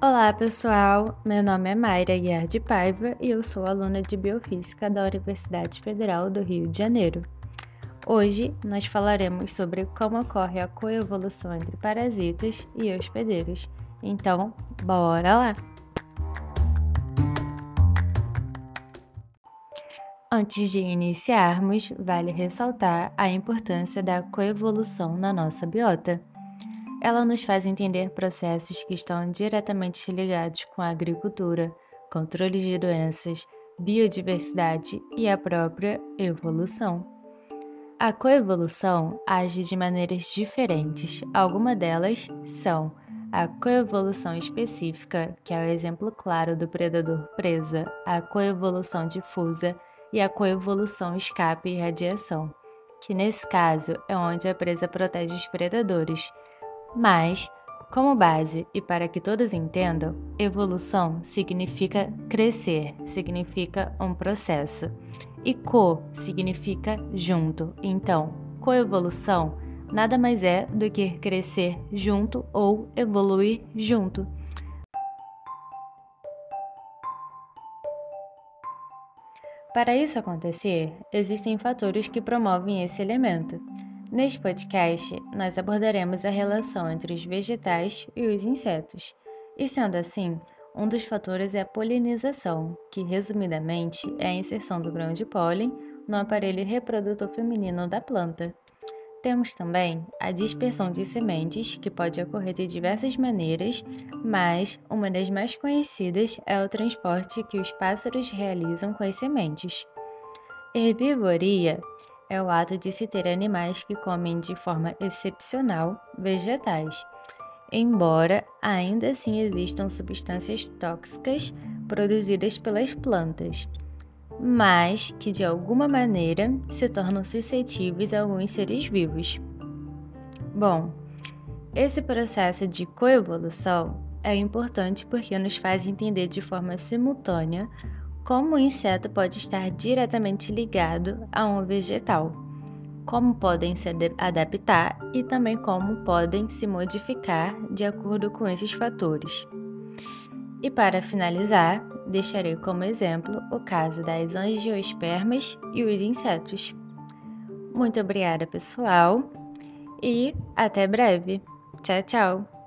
Olá pessoal, meu nome é Mayra Guiar de Paiva e eu sou aluna de Biofísica da Universidade Federal do Rio de Janeiro. Hoje nós falaremos sobre como ocorre a coevolução entre parasitas e hospedeiros. Então, bora lá! Antes de iniciarmos, vale ressaltar a importância da coevolução na nossa biota. Ela nos faz entender processos que estão diretamente ligados com a agricultura, controle de doenças, biodiversidade e a própria evolução. A coevolução age de maneiras diferentes. Algumas delas são a coevolução específica, que é o exemplo claro do predador-presa, a coevolução difusa e a coevolução escape e radiação, que nesse caso é onde a presa protege os predadores mas, como base e para que todos entendam, evolução significa crescer, significa um processo. E co significa junto. Então, coevolução nada mais é do que crescer junto ou evoluir junto. Para isso acontecer, existem fatores que promovem esse elemento. Neste podcast, nós abordaremos a relação entre os vegetais e os insetos. E sendo assim, um dos fatores é a polinização, que resumidamente é a inserção do grão de pólen no aparelho reprodutor feminino da planta. Temos também a dispersão de sementes, que pode ocorrer de diversas maneiras, mas uma das mais conhecidas é o transporte que os pássaros realizam com as sementes. Herbivoria é o ato de se ter animais que comem de forma excepcional vegetais, embora ainda assim existam substâncias tóxicas produzidas pelas plantas, mas que de alguma maneira se tornam suscetíveis a alguns seres vivos. Bom, esse processo de coevolução é importante porque nos faz entender de forma simultânea como o inseto pode estar diretamente ligado a um vegetal, como podem se adaptar e também como podem se modificar de acordo com esses fatores. E para finalizar, deixarei como exemplo o caso das angiospermas e os insetos. Muito obrigada, pessoal, e até breve. Tchau, tchau!